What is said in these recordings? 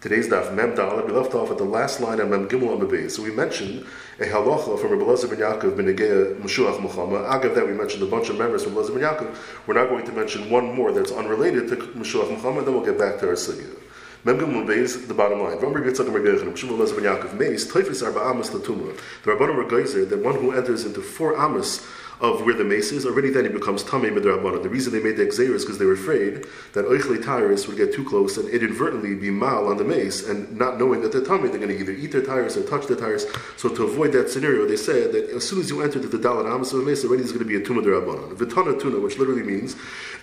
Today's daf Mem Dalet. We left off at the last line of Mem Gimel on. So we mentioned a halacha from Rabbi Lezer ben Yaakov ben Negea Meshuach Milchama. Agav that we mentioned a bunch of members from Lezer ben Yaakov. We're now going to mention one more that's unrelated to Meshuach Milchama. Then we'll get back to our sugya. Mem Gimel base the bottom line. V'amr Yitzchak ben Regechem Meshuach Lezer ben Yaakov Meis Teifis Arba Amos Latuma. The Rabbanim were geyser that one who enters into four Amos of where the mace is, already then it becomes Tamei Midrabanan. The reason they made the Xer is because they were afraid that Oichle Tyrus would get too close and inadvertently be mal on the mace, and not knowing that they're Tamei, they're going to either eat their tires or touch their tires. So to avoid that scenario, they said that as soon as you enter the Dalit Amos of a mace, already there's going to be a Tumah Drabanan. Vitana Tuna, which literally means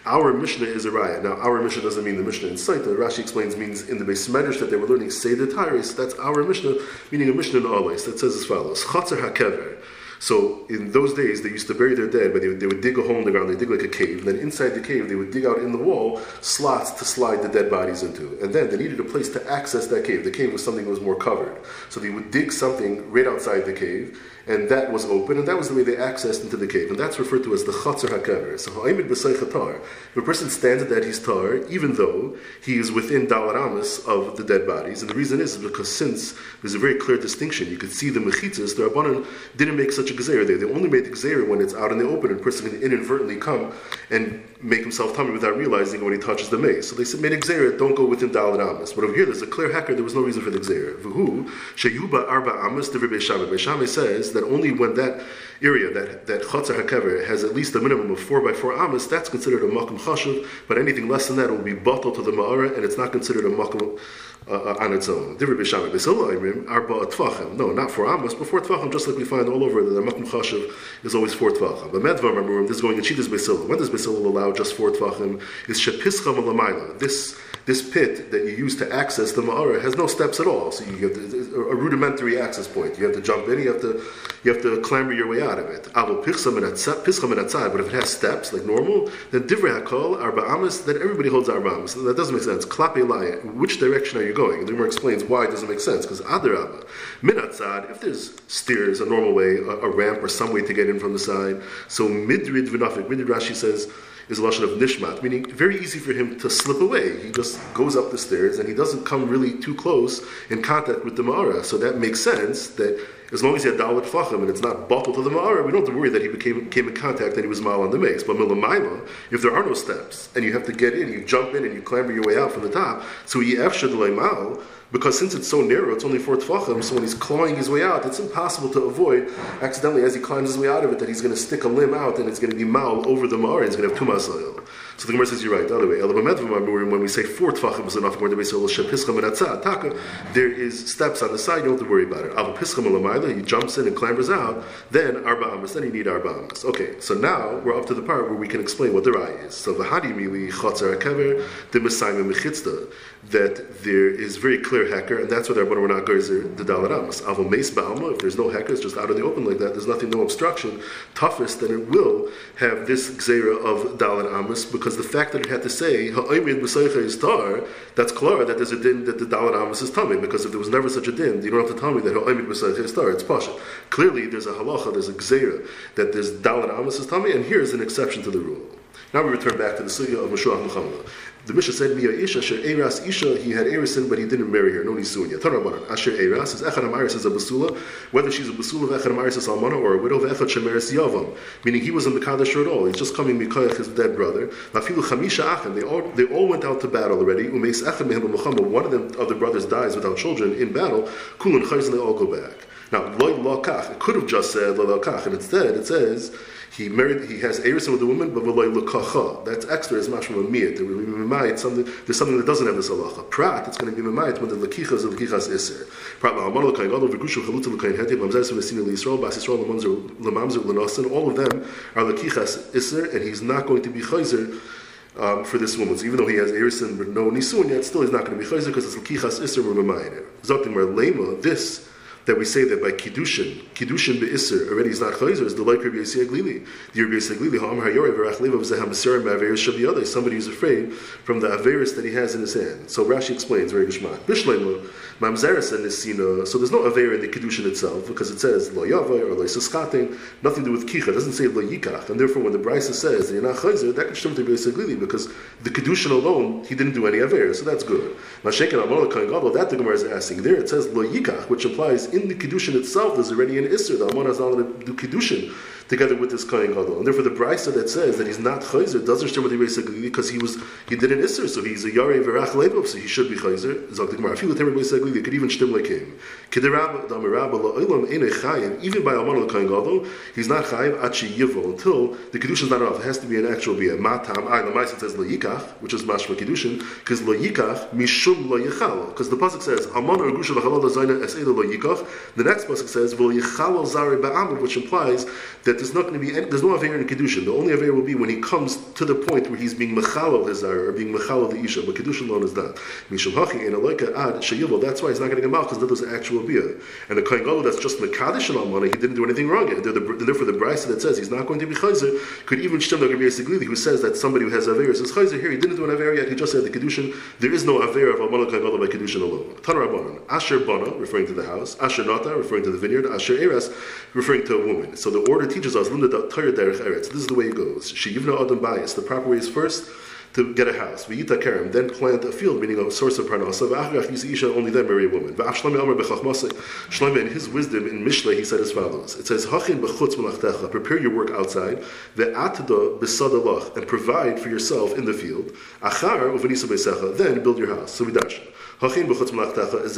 our Mishnah is a raya. Now, our Mishnah doesn't mean the Mishnah in. The Rashi explains means in the base medrash that they were learning Seder Tyrus. That's our Mishnah, meaning a Mishnah in Alais that says as follows: Chatzar Hakever. So in those days, they used to bury their dead, but they would, they would dig a hole in the ground, they dig like a cave, and then inside the cave, they would dig out in the wall slots to slide the dead bodies into. And then they needed a place to access that cave. The cave was something that was more covered. So they would dig something right outside the cave, and that was open, and that was the way they accessed into the cave. And that's referred to as the Chatzar HaKever. So Ha'imid B'Seichatar, if a person stands at that, he's tar, even though he is within Dalaramas of the dead bodies. And the reason is because since there's a very clear distinction, you could see the Mechitzas, the Rabbanan didn't make such a Gezer there. They only made the Gezer when it's out in the open, and a person can inadvertently come and make himself tummy without realizing when he touches the mace. So they said, made a don't go within Dalaramas. But over here, there's a clear hacker, there was no reason for the Gezer. V'hu, Sheyuba Arba Amas, the Rebbe. Shammai says that only when that area, that, that Chatzar HaKever, has at least a minimum of 4 by 4 amas, that's considered a Makum Chashuv, but anything less than that will be bottled to the Ma'ara, and it's not considered a Makum uh, uh, on its own. No, not four amos, but four tvachim, just like we find all over that the makom chashav is always four tvachim. But medvar remember, this is going in Chidas Basila. When does Basila allow just four tvachim? Is shepischam lamaila. This this pit that you use to access the ma'ara has no steps at all. So you have a rudimentary access point. You have to jump in. You have to you have to clamber your way out of it. But if it has steps like normal, then divrei hakol arba amas. Then everybody holds arba amas. That doesn't make sense. Klape Which direction are you going? And the Gemara explains why it doesn't make sense. Because adarabba, minatzad, if there's stairs, a normal way, a, a, ramp or some way to get in from the side. So midrid v'nafik. Midrid Rashi says is a lashon of nishmat, meaning very easy for him to slip away. He just goes up the stairs and he doesn't come really too close in contact with the ma'ara. So that makes sense that as long as he had dalit fachim and it's not bottled to the ma'ara, we don't have to worry that he became, came in contact and he was mal on the mace. But milamaila, if there are no steps and you have to get in, you jump in and you clamber your way out from the top, so he efshad mal, because since it's so narrow, it's only four tefachim, so when he's clawing his way out, it's impossible to avoid accidentally as he climbs his way out of it that he's going to stick a limb out and it's going to be mal over the ma'ara and he's going to have tumas oil. So the Gemara says you're right. The other way, when we say four tefachim is enough, more than we say there is steps on the side. You don't have to worry about it. He jumps in and clambers out. Then arba amas. Then you need arba amas. Okay. So now we're up to the part where we can explain what the rai is. So the hadimili chatzar kever the mesayim mechitzda that there is very clear hecker, and that's what our we're not geyser the dalat amas. Avo ba'alma. If there's no hecker, it's just out in the open like that. There's nothing, no obstruction. Toughest, then it will have this Xera of dalat amas because the fact that it had to say ha'oimid b'seicha is tar, that's clear that there's a din that the dalit amos is tummy. Because if there was never such a din, you don't have to tell me that ha'oimid b'seicha is tar. It's pasha. Clearly, there's a halacha, there's a Xera, that there's dalit amos is tummy, and here's an exception to the rule. Now we return back to the sugya of Mashuach Milchama. The Mishnah said, "Mia Isha Asher Eras Isha." He had Erasin, but he didn't marry her. No nisunya. Tanabanan Asher Eras is Echad Amaris is a basula, whether she's a basula of Echad Amaris is Almana or a widow of Echad Shemeres Yavam, meaning he wasn't the Kaddish at all. He's just coming Mikoyach, his dead brother. Mafilu Chamisha Achem. They all they all went out to battle already. Umeis Echad Mehem Milchama. One of them of the brothers dies without children in battle. Kulun Chayz. They all go back. Now, loy lokach. It could have just said loy lokach, and instead it says he married. He has erison with the woman, but loy lokacha. That's extra. It's much from a miyat. Something there's something that doesn't have this halacha. Prat. It's going to be mimayit when the lakicha is lakichas iser. Prat la'amar l'kain gadol v'gushu chalutzah l'kain heti lamzer s'vesina l'Yisrael bas Yisrael l'mamzer l'nosin. All of them are lakichas iser, and he's not going to be chayzer. Um, for this woman. So even though he has Erison but no Nisun yet, still he's not going to be Chayzer because it's Lakichas Isser Ramamayir. Zotim Lema, this that we say that by kiddushin, kiddushin be'isr already is not chayzer is the like Rabbi Yossi Aglili. The Rabbi Yossi Aglili ha'am ha'yorei v'rach levav zeham ma'averis shabiyadei. Somebody who's afraid from the averis that he has in his hand. So Rashi explains very gishmak. Bishleimu mamzeres and nisina. So there's no aver in the kiddushin itself because it says lo yavay or lo yisaskating. Nothing to do with kicha. It doesn't say lo yikach. And therefore, when the Brisa says that you're not chayzer, that can stem to Rabbi Yossi Aglili because the kiddushin alone he didn't do any aver. So that's good. Mashekin amol kain gadol. That the Gemara is asking there. It says lo yikach, which implies in the Kiddushin itself, there's already an Isser. The Amon to do Kiddushin together with this Kohen Gadol. And therefore, the Brisa that says that he's not Chayzer doesn't share with the Reis because he was he did an Isser, so he's a Yarei Verach Leibov, so he should be Chayzer. Zog the Gemara. If you with him Reis It could even stem like him. Kiderab Damirab La'olam Ene Chayim. Even by Amon Kohen Gadol, he's not Chayim Achi Yivo until the Kiddushin is not enough. It has to be an actual Bia. Matam. I the Ma'aser says La'yikach, which is Mashma Kiddushin, because La'yikach Mishum La'yichal. Because the pasuk says Amon Ergusha La'chalal Zayna Eseda La'yikach. The next pasuk says V'La'yichal Zari Ba'amud, which implies that there's not going to be any, there's no aver in kedushin. The only aver will be when he comes to the point where he's being mechalal his or being mechalal the isha. But kedushin alone is not. Mishum hachi and aloika ad sheyivol. That's why he's not getting a mouth because that was actual bia. And the kohen gadol that's just mekadosh and almana, he didn't do anything wrong yet. Therefore, the brisa that says he's not going to be chayzer could even stem the Rabbi Siglili who says that somebody who has aver says chayzer here. He didn't do an aver yet. He just said the kedushin. There is no aver of almana kohen gadol by kedushin alone. Tanarabanan asher bana referring to the house, asher nata referring to the vineyard, asher eres referring to a woman. So the order teaches us This is the way it goes. Sheyivna Adam Bias. The proper way is first to get a house. V'yita kerem, then plant a field, meaning a source of parnasa. V'achrach yisisha, only then marry a woman. V'af Amar b'chachmasa. Shlomo, in his wisdom, in Mishle, he said as follows. It says, Hachin b'chutz melachtecha, prepare your work outside. Ve'atda b'sadalach, and provide for yourself in the field. Achar uvenisa b'secha, then build your house. So we dash. Hachin b'chutz melachtecha is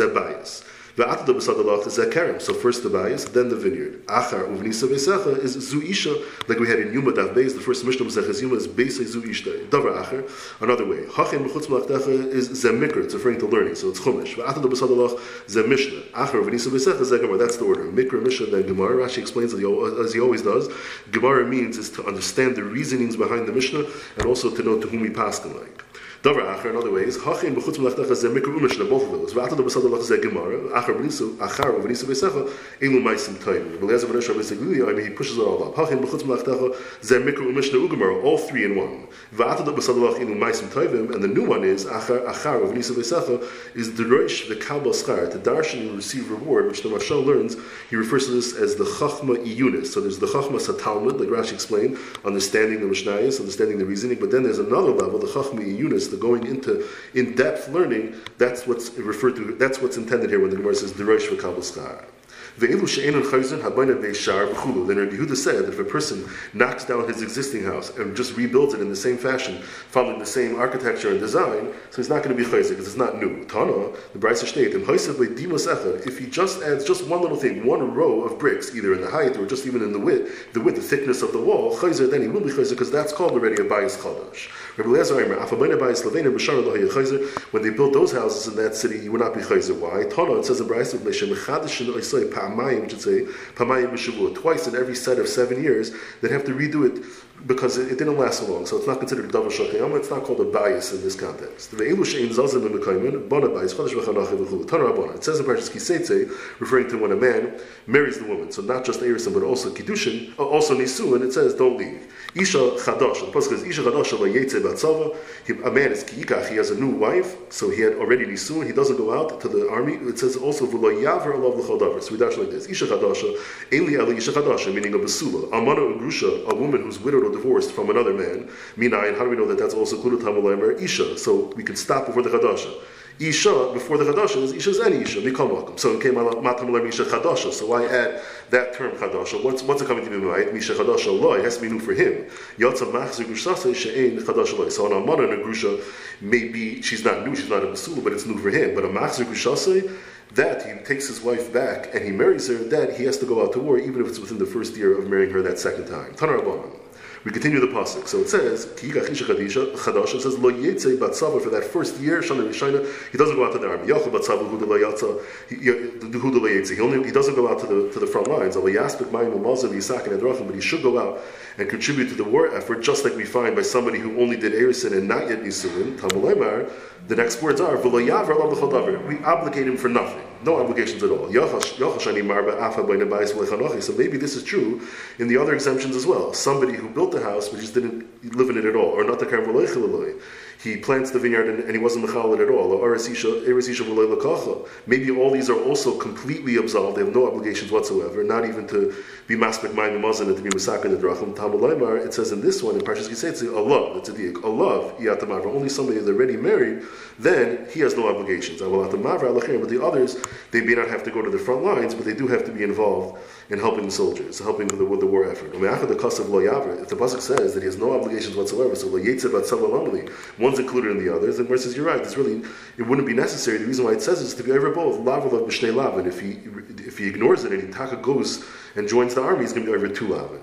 bias. So first the bias, then the vineyard. Achar uvnisa besecha is zuisha, like we had in Yuma Dav Beis. The first Mishnah Maseches Yuma is Beis zuishta. Davar achar. Another way. Hachem b'chutz malachtecha is zemikr. It's referring to learning, so it's chumash. V'atada b'sadalach zemishnah. Achar uvnisa besecha zegamar. That's the order. Mikra Mishnah then Gemara. Rashi explains as he always does. Gemara means is to understand the reasonings behind the Mishnah and also to know to whom we pass like. Davar Acher, in other ways, Hachin b'chutz melechtacha zeh mikra umeshna, both of those. V'ata da b'sad alach zeh gemara, Acher b'nisu, Achar v'nisu v'secha, elu maisim toim. B'lezer v'nesh rabbi seglili, I mean, he pushes it all up. Hachin b'chutz melechtacha zeh mikra umeshna ugemara, all three in one. V'ata da b'sad alach elu maisim toivim, and the new one is, Achar, Achar v'nisu v'secha, is the roish v'kabel schar, to darshan you receive reward, which the Mashal learns, he refers to this as the Chachma Iyunis. So there's the Chachma Satalmud, like Rashi explained, understanding the Mishnayos, understanding the reasoning, but then there's another level, the Chachma Iyunis, the going into in-depth learning, that's what's referred to, that's what's intended here when the Gemara says Derosh v'kabel. Chayzin. Then Rabbi Yehuda said that if a person knocks down his existing house and just rebuilds it in the same fashion, following the same architecture and design, so he's not going to be chayzik because it's not new. Tana, the Brisa state, if he just adds just one little thing, one row of bricks, either in the height or just even in the width, the width, the thickness of the wall, chayzer, then he will be chayzer because that's called already a bayis chadash. When they built those houses in that city, you would not be chayzer. Why? Tana, it says in Brisa, which should say Pamayim twice in every set of seven years, they'd have to redo it because it, it didn't last so long. So it's not considered a double shachayam. It's not called a bias in this context. It says in Parshas Kiseitze, referring to when a man marries the woman. So not just Erisin, but also Kiddushin, uh, also Nisun, it says don't leave. Isha Chadash. The Pasuk says Isha Chadash. A man is Kiikach, he has a new wife, so he had already Nisun, he doesn't go out to the army. It says also V'lo Yaver Alav L'Chodavar. So we dash like this. Isha Chadasha, Eli Eli Isha Chadasha, meaning a Basula. Amana Ugrusha, a woman who's widowed or divorced from another man. Minayin, how do we know that that's also included Tamalamer? Isha. So we can stop before the Chadasha. Isha, before the Chadasha, is Isha's any Isha, Mikal welcome. So it came out Matam Isha Chadasha. So why add that term Chadasha? What's, what's it coming to be right? Misha Chadasha Lo, it has to be new for him. Yatza Machzer Grushasa She'ein Chadasha Lo. So an Amana and a Grusha, maybe she's not new, she's not a Basula, but it's new for him. But a Machzer Grushasa, that he takes his wife back and he marries her, that he has to go out to war, even if it's within the first year of marrying her that second time. Tanarabanan. We continue the pasuk. So it says, Chadash, says, Lo Yetze Batzava for that first year, Shana Rishina, he doesn't go out to the army. Yachal Batzava Yatza, Huda He only he doesn't go out to the to the front lines. Al Yaspik Mayim Umazav Yisak and but he should go out and contribute to the war effort, just like we find by somebody who only did Erison and not yet Nisuin. The next words are, We obligate him for nothing no obligations at all. So maybe this is true in the other exemptions as well. Somebody who built the house but just didn't live in it at all, or not the he plants the vineyard and, and he wasn't mechalad at all. Maybe all these are also completely absolved. They have no obligations whatsoever, not even to be maspek ma'im mazan and to be masaka the drachim. Talmud it says in this one in Parshas Kisetzi, Allah, that's a diak. Allah, yatamavra. Only somebody that's already married, then he has no obligations. But the others, they may not have to go to the front lines, but they do have to be involved in helping the soldiers, helping with the, with the war effort. If the pasuk says that he has no obligations whatsoever, so one's included in the others, where it says you're right, it's really it wouldn't be necessary. The reason why it says is to be over both lav of b'shnei lav, and if he if he ignores it and he taka goes and joins the army, he's going to be over two lavin.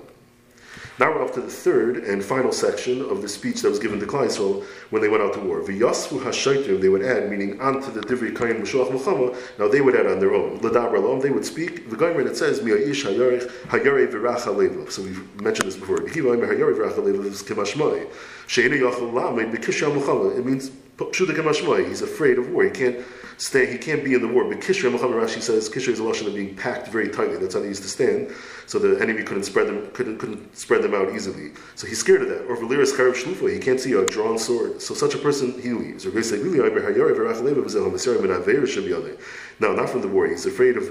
Now we're up to the third and final section of the speech that was given to Klaisel when they went out to war. V'yasfu hashaitim, they would add, meaning onto the divrei kain m'shuach muchama, now they would add on their own. Ladabra lom, they would speak. The Goymer it says, mi'a'ish hayare v'racha leva. So we've mentioned this before. V'hiva hayare v'racha leva is kemashmai. She'ena yachal lamed b'kishya muchama. It means, he's afraid of war. He can't stay, he can't be in the war. But Kishra, Milchama Rashi says, Kishra is a lotion of being packed very tightly. That's how they used to stand. So the enemy couldn't spread them, couldn't, couldn't spread them out easily. So he's scared of that. Or Valiris Kharab Shlufa, he can't see a drawn sword. So such a person, he leaves. Or Now, not from the war. He's afraid of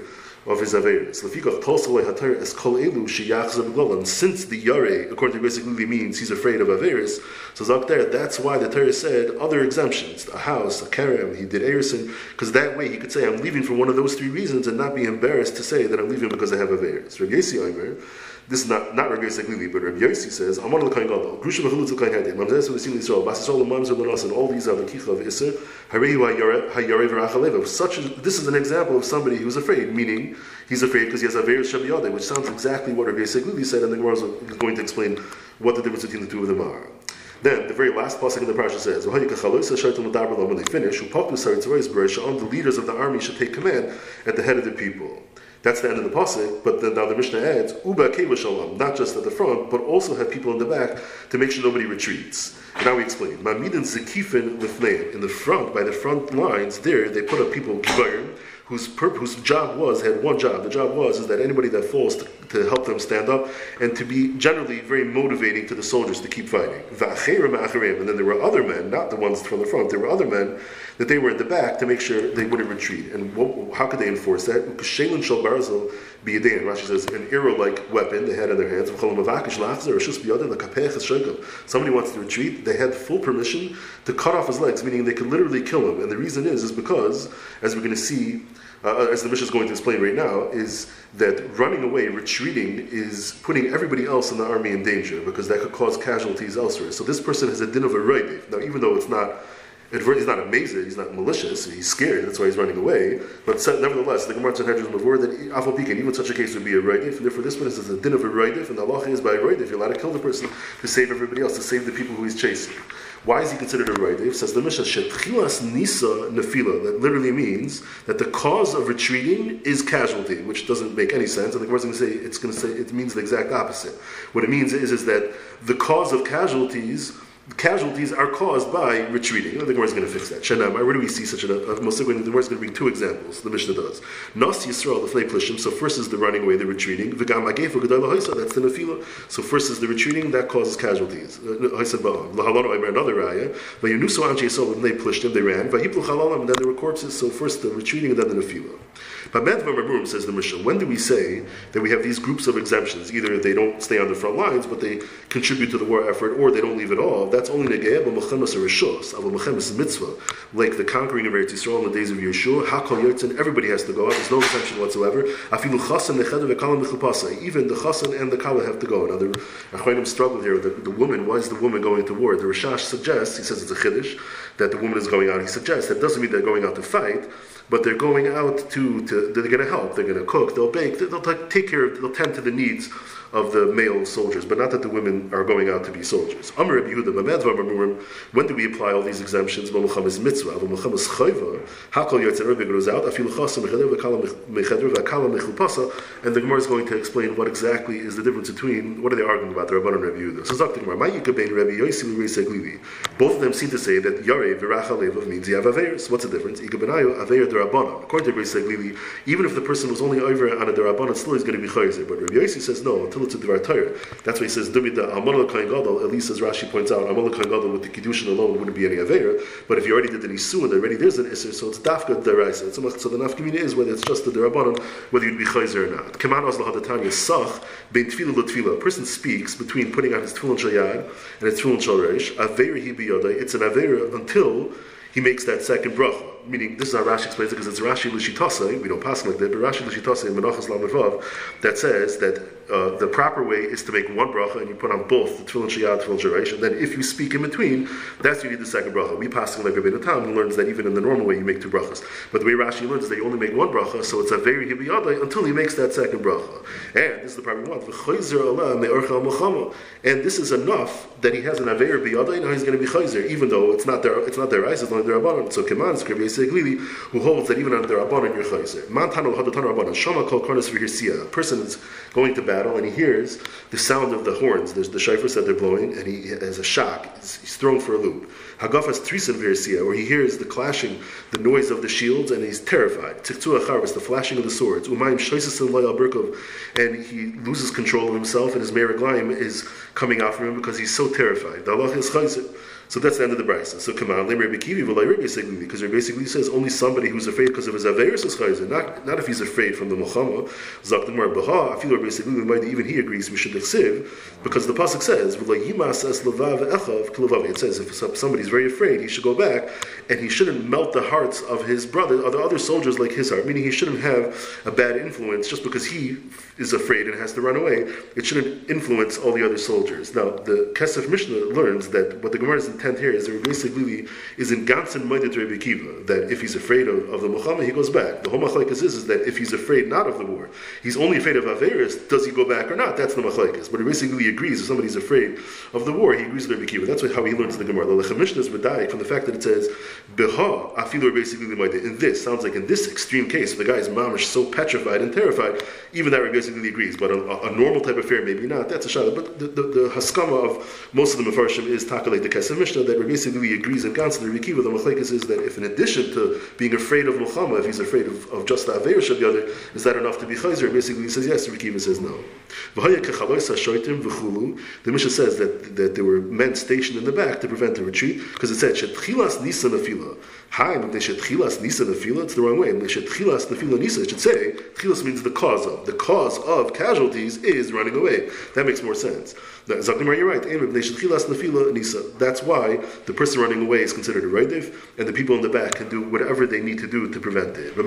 of his Averis. es kol elu And since the Yare, according to basically means he's afraid of Averis, so Zak there, that's why the Torah said other exemptions, a house, a kerem, he did Erison, because that way he could say, I'm leaving for one of those three reasons and not be embarrassed to say that I'm leaving because I have Averis. Rabbi Yesi Omer, this is not not Rabbi Yosef Lili, but Rabbi Yossi says, "Hamon l'kain gadol, grusha v'chulutz l'kain hadim, mamzes v'sim Yisrael, bas Yisrael mamzer l'nos, and all these are the kicha of Isser, harehu hayarev v'rachalev. Such this is an example of somebody who's afraid, meaning he's afraid because he has a very shabiyade, which sounds exactly what Rabbi Yosef Lili said, and the Gemara is going to explain what the difference between the two of them are. Then the very last pasuk in the parsha says, "When they finish, the leaders of the army should take command at the head of the people." That's the end of the pasuk. But then now the Mishnah adds uba shalom, not just at the front, but also have people in the back to make sure nobody retreats. And now we explain. Mamidin zekifin lifneim in the front by the front lines. There they put up people kibayim whose, whose job was, had one job. The job was is that anybody that falls to, to, help them stand up and to be generally very motivating to the soldiers to keep fighting. And then there were other men, not the ones from the front, there were other men that they were at the back to make sure they wouldn't retreat. And what, how could they enforce that? Rashi says, an arrow-like weapon they had in their hands. Somebody wants to retreat, they had full permission to cut off his legs, meaning they could literally kill him. And the reason is, is because, as we're going to see, uh, as the Mishnah is going to explain right now, is that running away, retreating, is putting everybody else in the army in danger because that could cause casualties elsewhere. So this person has a din of a right. Now, even though it's not he's not amazing, he's not malicious, he's scared, that's why he's running away. But nevertheless, the Gemara Sanhedrin before that Afal Pekin, even such a case would be a roidif, and therefore this one is a din of a roidif, and the Allah is by a roidif, you're allowed to kill the person to save everybody else, to save the people who he's chasing. Why is he considered a roidif? Says the Mishnah, Shetchilas Nisa Nefila, that literally means that the cause of retreating is casualty, which doesn't make any sense, and the Gemara is going to say, it's going to say, it means the exact opposite. What it means is, is that the cause of casualties casualties are caused by retreating. The Gemara is going to fix that. Shanamar, where do we see such a, most the Gemara is going to bring two examples. The Mishnah does. Nas Yisrael, the Plishtim. So first is the running away, the retreating. V'gam Agefu Hoysa. That's the Nefila. So first is the retreating that causes casualties. Uh, Hoysa Ba'am. Lahalano Omer another raya. V'yunusu Anche Yisrael when they Plishtim they ran. V'yiplu Chalalam and then there were corpses. So first the retreating and then the Nefila. But Medva says the Mishnah. When do we say that we have these groups of exemptions? Either they don't stay on the front lines, but they contribute to the war effort, or they don't leave at all. That's only Negeah, but Mechemes Rishos, Avol Mechemes Mitzvah, like the conquering of Eretz Yisrael in the days of Yeshua, Hakol Yertzin, everybody has to go out, there's no exemption whatsoever. Afilu Chasan Nechadu Vekalam Mechupasa, even the Chasan and the Kala have to go. Now the Achronim struggle here, the, the woman, why is the woman going to war? The Rishash suggests, he says it's a Chiddush, that the woman is going out. He suggests that doesn't mean they're going out to fight, but they're going out to, to they're going to help, they're going to cook, they'll bake, they'll, take care, they'll tend to the needs of the male soldiers, but not that the women are going out to be soldiers. When do we apply all these exemptions? Mitzvah. Hakol goes out. And the Gemara is going to explain what exactly is the difference between what are they arguing about the Rabban and Rabbi Yehuda. So Both of them seem to say that Yare v'racha means you have. What's the difference? According to Reiseg even if the person was only over on a derabbanon, still he's going to be chayzer. But Rabbi Yosi says no until it's a Dvar Torah. That's why he says, Dumida Amal Kain Gadol, at least as Rashi points out, Amal Kain Gadol with the Kiddushin alone wouldn't be any Aveira, but if you already did an Isu already there's an Isser, so it's Dafka Deraisa. So the Nafkamina is whether it's just the Derabanan, whether you'd be Chayzer or not. Kaman Ozla Hadatanya Sach, Bein Tfila Latfila. A person speaks between putting on his Tfilin Shayad and his Tfilin Shalresh, Aveira Hi Biyodai, it's an Aveira until he makes that second bracha meaning this is how Rashi explains it because it's Rashi Lishitase, we don't pass like that, but Rashi Lishitase in Menachas Lamavav that says that uh, the proper way is to make one bracha and you put on both the Tefillin Shiyad, Tefillin Shiraish, and then if you speak in between, that's you need the second bracha. We pass like Rabbeinu Tam who learns that even in the normal way you make two brachas. But the way Rashi learns is that you only make one bracha, so it's a very hibiyadai until he makes that second bracha. And this is the we want. And this is enough that he has an aver biyadai, now he's going to be chayzer, even though it's not their it's not their eyes, it's only their rabbanon. So Keman Seglili, who holds that even under the Rabbanon you're chayzer. Mantano hadatan Rabbanon, Shama kol karnas. A person is going to battle and he hears the sound of the horns. There's the shofars that they're blowing, and he has a shock. He's, thrown for a loop. Hagafas trisan v'hirsiya, where he hears the clashing, the noise of the shields, and he's terrified. Tiktu acharvas, the flashing of the swords. Umayim shoisasin loyal berkov, and he loses control of himself, and his meriglaim is coming out from him because he's so terrified. The is chayzer. So that's the end of the brisa. So come on, Kivi because Rabbi basically says only somebody who's afraid because of his averis is chayzer, not not if he's afraid from the muchama. Zakdamar baha. I feel Rabbi Seglili even he agrees we should exiv because the pasuk says. It says if somebody's very afraid, he should go back and he shouldn't melt the hearts of his brother, other other soldiers like his heart. Meaning he shouldn't have a bad influence just because he is afraid and has to run away. It shouldn't influence all the other soldiers. Now the Kesef Mishnah learns that what the Gemara is intent here is that Rabbi Seglili is in Gansen Moedet Rabbi Kiva, that if he's afraid of, of the Milchama, he goes back. The whole machlekes is, is that if he's afraid not of the war, he's only afraid of Averis, does he go back or not? That's the machlekes. But Rabbi Seglili agrees, if somebody's afraid of the war, he agrees with Rabbi Kiva. That's how he learns the Gemara. The Mishnah is from the fact that it says, Beha, afilu Rabbi Seglili In this, sounds like in this extreme case, the guy is mamish so petrified and terrified, even that Rabbi Seglili agrees. But a, a, normal type of fear, maybe not. That's a shayla. But the, the, the haskama of most of the Mefarshim is takalei the Kesef Mishnah, that Rabbi basically agrees in Gans, the Rikiva, the Machlekes is that if in addition to being afraid of Milchama, if he's afraid of, of just the Aveir the other, is that enough to be Chayzer? Basically he says yes, Rikiva says no. The Mishnah says that, that there were men stationed in the back to prevent the retreat, because it said, Shetchilas Nisan Afila. Hi, they should chilas nisa nefila. It's the wrong way. They should chilas nefila nisa. It should say chilas means the cause of. The cause of casualties is running away. That makes more sense. Zakimar, you're right. That's why the person running away is considered a reidiv, and the people in the back can do whatever they need to do to prevent it. The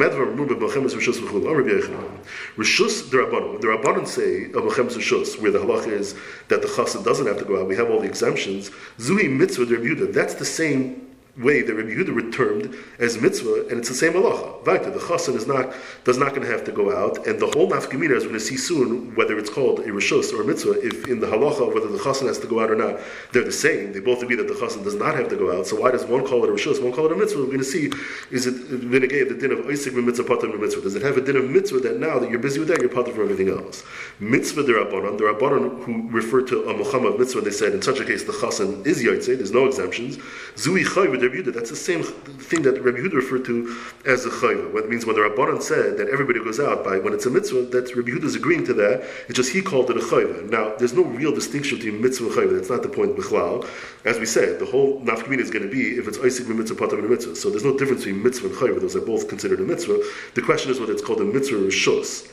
Rabbanon. Say of Mechemes Rishus, where the halach is that the chassid doesn't have to go out. We have all the exemptions. Zuhi mitzvah That's the same way that Rabbi Yehuda termed as mitzvah, and it's the same halacha. Vaita, the chassan is not does not going to have to go out, and the whole nafkamina, we're going to see soon, whether it's called a rishus or a mitzvah, if in the halacha whether the chassan has to go out or not, they're the same. They both agree that the chassan does not have to go out. So why does one call it a rishus, one call it a mitzvah? We're going to see is it vinegay the din of oisik mitzvah patam mitzvah? Does it have a din of mitzvah that now that you're busy with that you're patam for everything else? Mitzvah the rabbanon, the rabbanon who referred to a milchama mitzvah, they said in such a case the chassan is yaitse. There's no exemptions. Zui chay That's the same thing that Rabbi Yehuda referred to as a chayva. What means when the Rabbanan said that everybody goes out by when it's a mitzvah, that Rabbi Yehuda is agreeing to that. It's just he called it a chayva. Now, there's no real distinction between mitzvah and chayva. That's not the point bichlal. As we said, the whole nafkamina is going to be if it's oisik mitzvah patam mitzvah. So there's no difference between mitzvah and chayva. Those are both considered a mitzvah. The question is whether it's called a mitzvah or shus.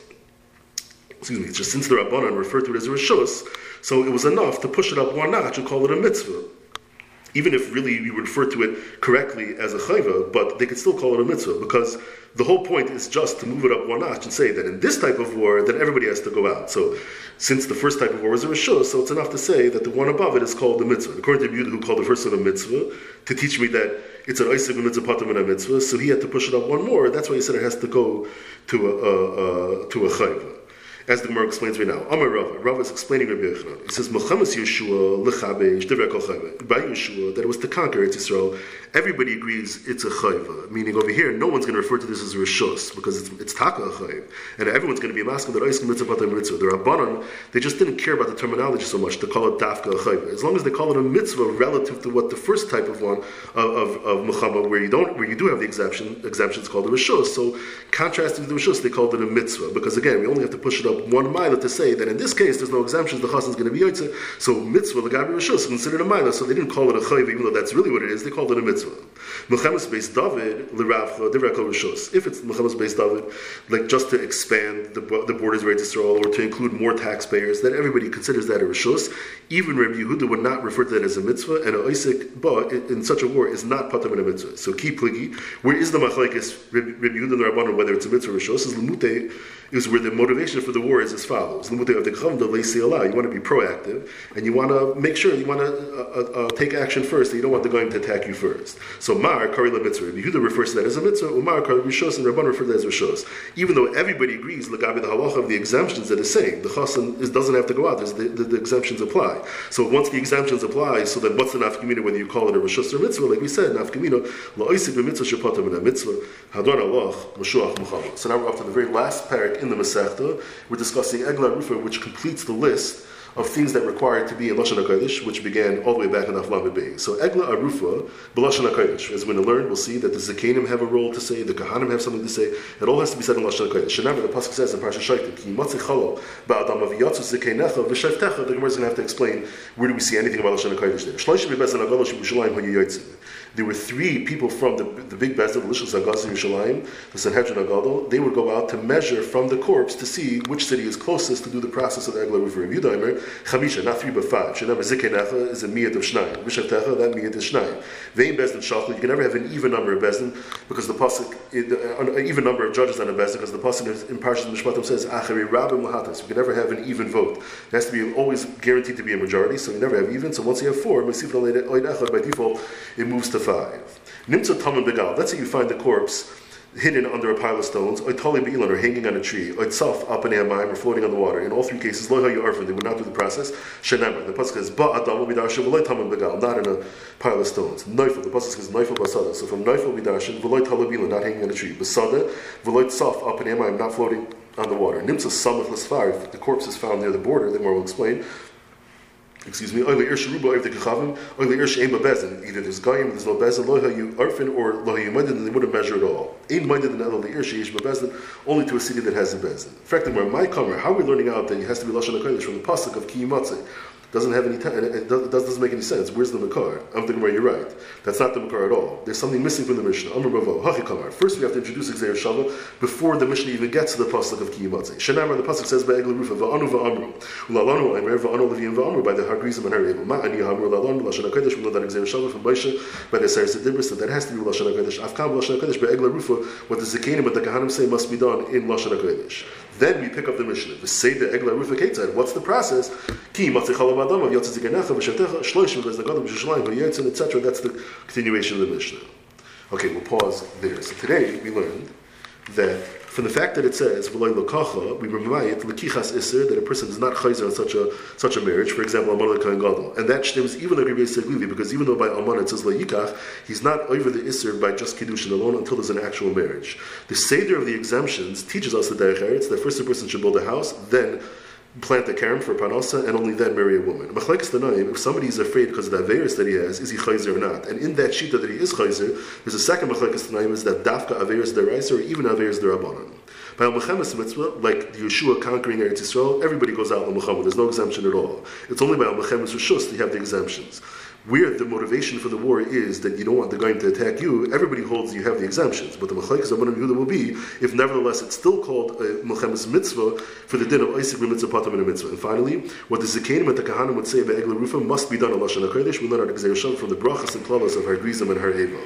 Excuse me. It's just since the Rabbanan referred to it as a rishus, so it was enough to push it up one notch and call it a mitzvah even if really you refer to it correctly as a chayva, but they could still call it a mitzvah because the whole point is just to move it up one notch and say that in this type of war, then everybody has to go out. So, since the first type of war is a rishus, so it's enough to say that the one above it is called the mitzvah. According to Yehuda, who called the first one a mitzvah, to teach me that it's an oisig mitzvah patam and a mitzvah, so he had to push it up one more. That's why he said it has to go to a, a, a to a chayva as the Gemara explains right now. Amar Rava is explaining Rabbi Yochanan. He says, "Mechamas Yeshua lechabesh kol By Yeshua, that it was to conquer Eretz Yisrael. Everybody agrees it's a chayva. Meaning over here, no one's going to refer to this as rishus because it's, it's taka chayv, and everyone's going to be masking that oiskim mitzvah mitzvah. The Rabbanon, they just didn't care about the terminology so much to call it dafka chayva. As long as they call it a mitzvah relative to what the first type of one of of, of where you don't, where you do have the exemption, exemptions called a rishus. So contrasting to the rishus, they called it a mitzvah because again, we only have to push it up one mile to say that in this case there's no exemptions, the chassan is going to be yotzeh. So mitzvah, the gabi rishus, is considered a mile. So they didn't call it a chayv, even though that's really what it is. They called it a mitzvah. Mechamas based David, liravcha, divreko rishus. If it's mechamas based David, like just to expand the, the borders of Israel or to include more taxpayers, that everybody considers that a rishus. Even Rabbi Yehuda would not refer to that as a mitzvah, and a isaac ba in such a war is not patam in a mitzvah. So keep pligi, where is the machlekes Rabbi Yehuda and the Rabbanon whether it's a mitzvah or rishus is lemute is where the motivation for the war is as follows. You want to be proactive, and you want to make sure, you want to uh, uh, uh, take action first, and you don't want the going to attack you first. So Mar, Kari mitzvah. Yehuda refers to that as a mitzvah, Umar, Kari Rishos, and Rabban refer to that as Rishos. Even though everybody agrees, Lagabi the halacha of the exemptions that is saying, the chasan doesn't have to go out, the, the, the, exemptions apply. So once the exemptions apply, so then what's the nafkamina whether you call it a Rishos or a mitzvah? Like we said, nafkamina, la'oisik b'mitzvah shepatam in a mitzvah, muchavat. So now we're up to the very last parak in the Masechta. We're discussing Egla Rufa, which completes the list of things that require to be in Lashon HaKodesh, which began all the way back in Aflam Bey. So Egla Arufa, B'Lashon HaKodesh. As we're going to learn, we'll see that the Zakanim have a role to say, the Kahanim have something to say. It all has to be said in Lashon HaKodesh. Remember, the Pasuk says in Parsha Shaitim, Ki Matzi Chalo, Ba'adam Aviyatzu Zakeinecha, V'Shavtecha, the Gemara is going to have to explain where do we see anything about Lashon HaKodesh there. Shloishim B'Bezan Agolosh B'Shalayim HaYoyitzim there were three people from the, the big Bezdin, the Lishos Agaz Yerushalayim, the Sanhedrin Agadol. They would go out to measure from the corpse to see which city is closest to do the process of the Eglah River. Review Daimer, Chamisha, not three but five. Shenever Zikenecha is a miyat of Shnayim. Mishavtecha, that miyat is Shnayim. Vein Bezdin Shachli, you can never have an even number of Bezdin because the Pasuk, uh, an even number of judges on a Bezdin because the Pasuk in Parshas Mishpatim says, Achari Rabim Lahatas. You can never have an even vote. It has to be always guaranteed to be a majority, so you never have even. So once you have four, by default, it moves to five. Nimtza Taman Begal. Let's say you find the corpse hidden under a pile of stones, or tali or hanging on a tree, or itself up in or floating on the water. In all three cases, lo you they would not do the process. Shenemar, the pasuk says, ba adam midarshin v'loy taman begal, not in a pile of stones. Neufel, the pasuk says neufel basada. So from neufel midarshin v'loy tali not hanging on a tree. Basada, v'loy itself up in not floating on the water. Nimtza samach l'sfar, if the corpse is found near the border, the more will explain, excuse me, oily ir sharuba over the kachavim, oily ir she'ema bezin. Either there's gayim, there's no bezin, lo you arfin, or lo you minded, and they wouldn't measure at all. Ain't minded than oily ir she'ish bezin, only to a city that has a bezin. In fact, where my comer, how are we learning out that it has to be lashon hakodesh from the pasuk of kiyimatzeh? Doesn't have any time, it doesn't make any sense. Where's the Makar? I'm thinking where you're right. That's not the Makar at all. There's something missing from the Mishnah. Amr Bavo, Hachi First we have to introduce Xer Shava before the Mishnah even gets to the Pasuk of Kiyimatze. Shenamar, the Pasuk says, Be'egel Rufa, Va'anu Va'amru. Ulalanu, Aimer, Va'anu Levim Va'amru, by the Hagrizim and Harebu. Ma'ani Hamru, Lalanu, we know that Xer Shava from Baisha, by the Saris Sedibris, that that has to be Lashon HaKodesh. Afkam Lashon HaKodesh, Be'egel Rufa, what the Zakanim and the Kahanim say must be done in Lashon HaKodesh. Then we pick up the Mishnah. The Seder Egla Rufa Ketzad. What's the process? Ki Adam of Yotzei Zikanecha V'Shavtecha Shloishim V'Ez Nagadam V'Yishlayim V'Yetzin etc. That's the continuation of the Mishnah. Okay, we'll pause there. So today we learned that from the fact that it says we lekichas iser that a person is not chayzer on such a such a marriage. For example, amon kain gadol, and that stems even like Rabbi Seglivi, because even though by amon it says leikach, he's not over the iser by just kiddushin alone until there's an actual marriage. The seder of the exemptions teaches us the derech that first a person should build a house, then plant a karam for panosa, and only then marry a woman. Tanaim, if somebody is afraid because of the averus that he has, is he chayzer or not? And in that shita that he is chayzer, there's a second machlekes Tanaim is that dafka averus deraisa or even averus derabanan. By Al-Mechemes mitzvah, like Yeshua conquering Eretz Yisrael, everybody goes out Al-Mechemes. There's no exemption at all. It's only by Al-Mechemes Rishus that you have the exemptions. Where the motivation for the war is that you don't want the guy to attack you, everybody holds you have the exemptions. But the Machlaikas of Yehuda will be if nevertheless it's still called a Milchemes mitzvah for the din of Isaac mitzvah patam and mitzvah. And finally, what the Zakanim and the Kahanim would say about Egla Rufa must be done on Lashon HaKodesh. We learn our from the brachas and klalas of her Grizim and her Evo.